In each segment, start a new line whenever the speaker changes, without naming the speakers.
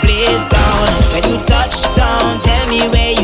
place bound. When you touch down, tell me where you.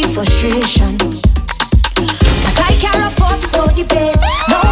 need
frustration. But I can't afford to so the base. No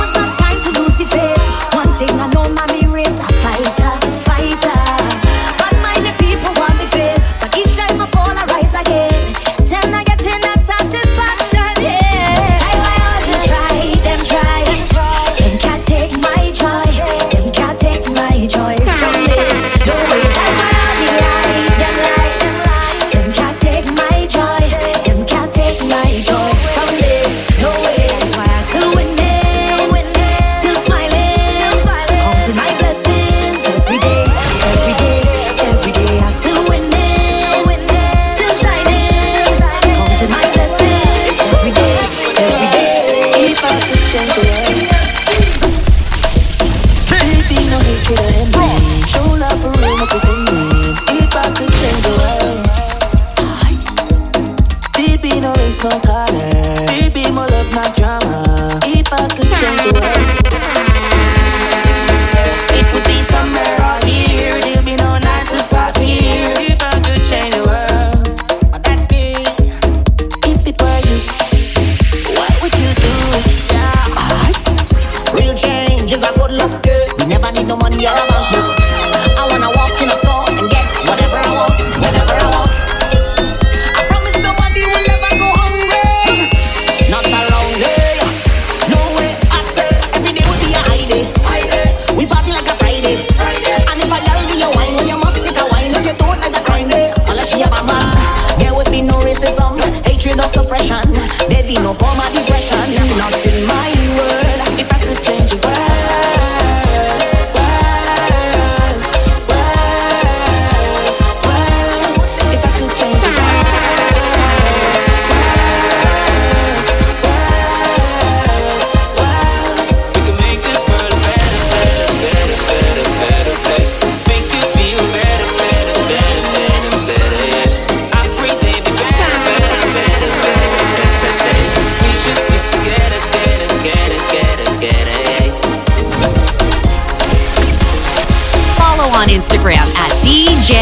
on Instagram at DJKIDDFROST.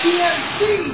TMC.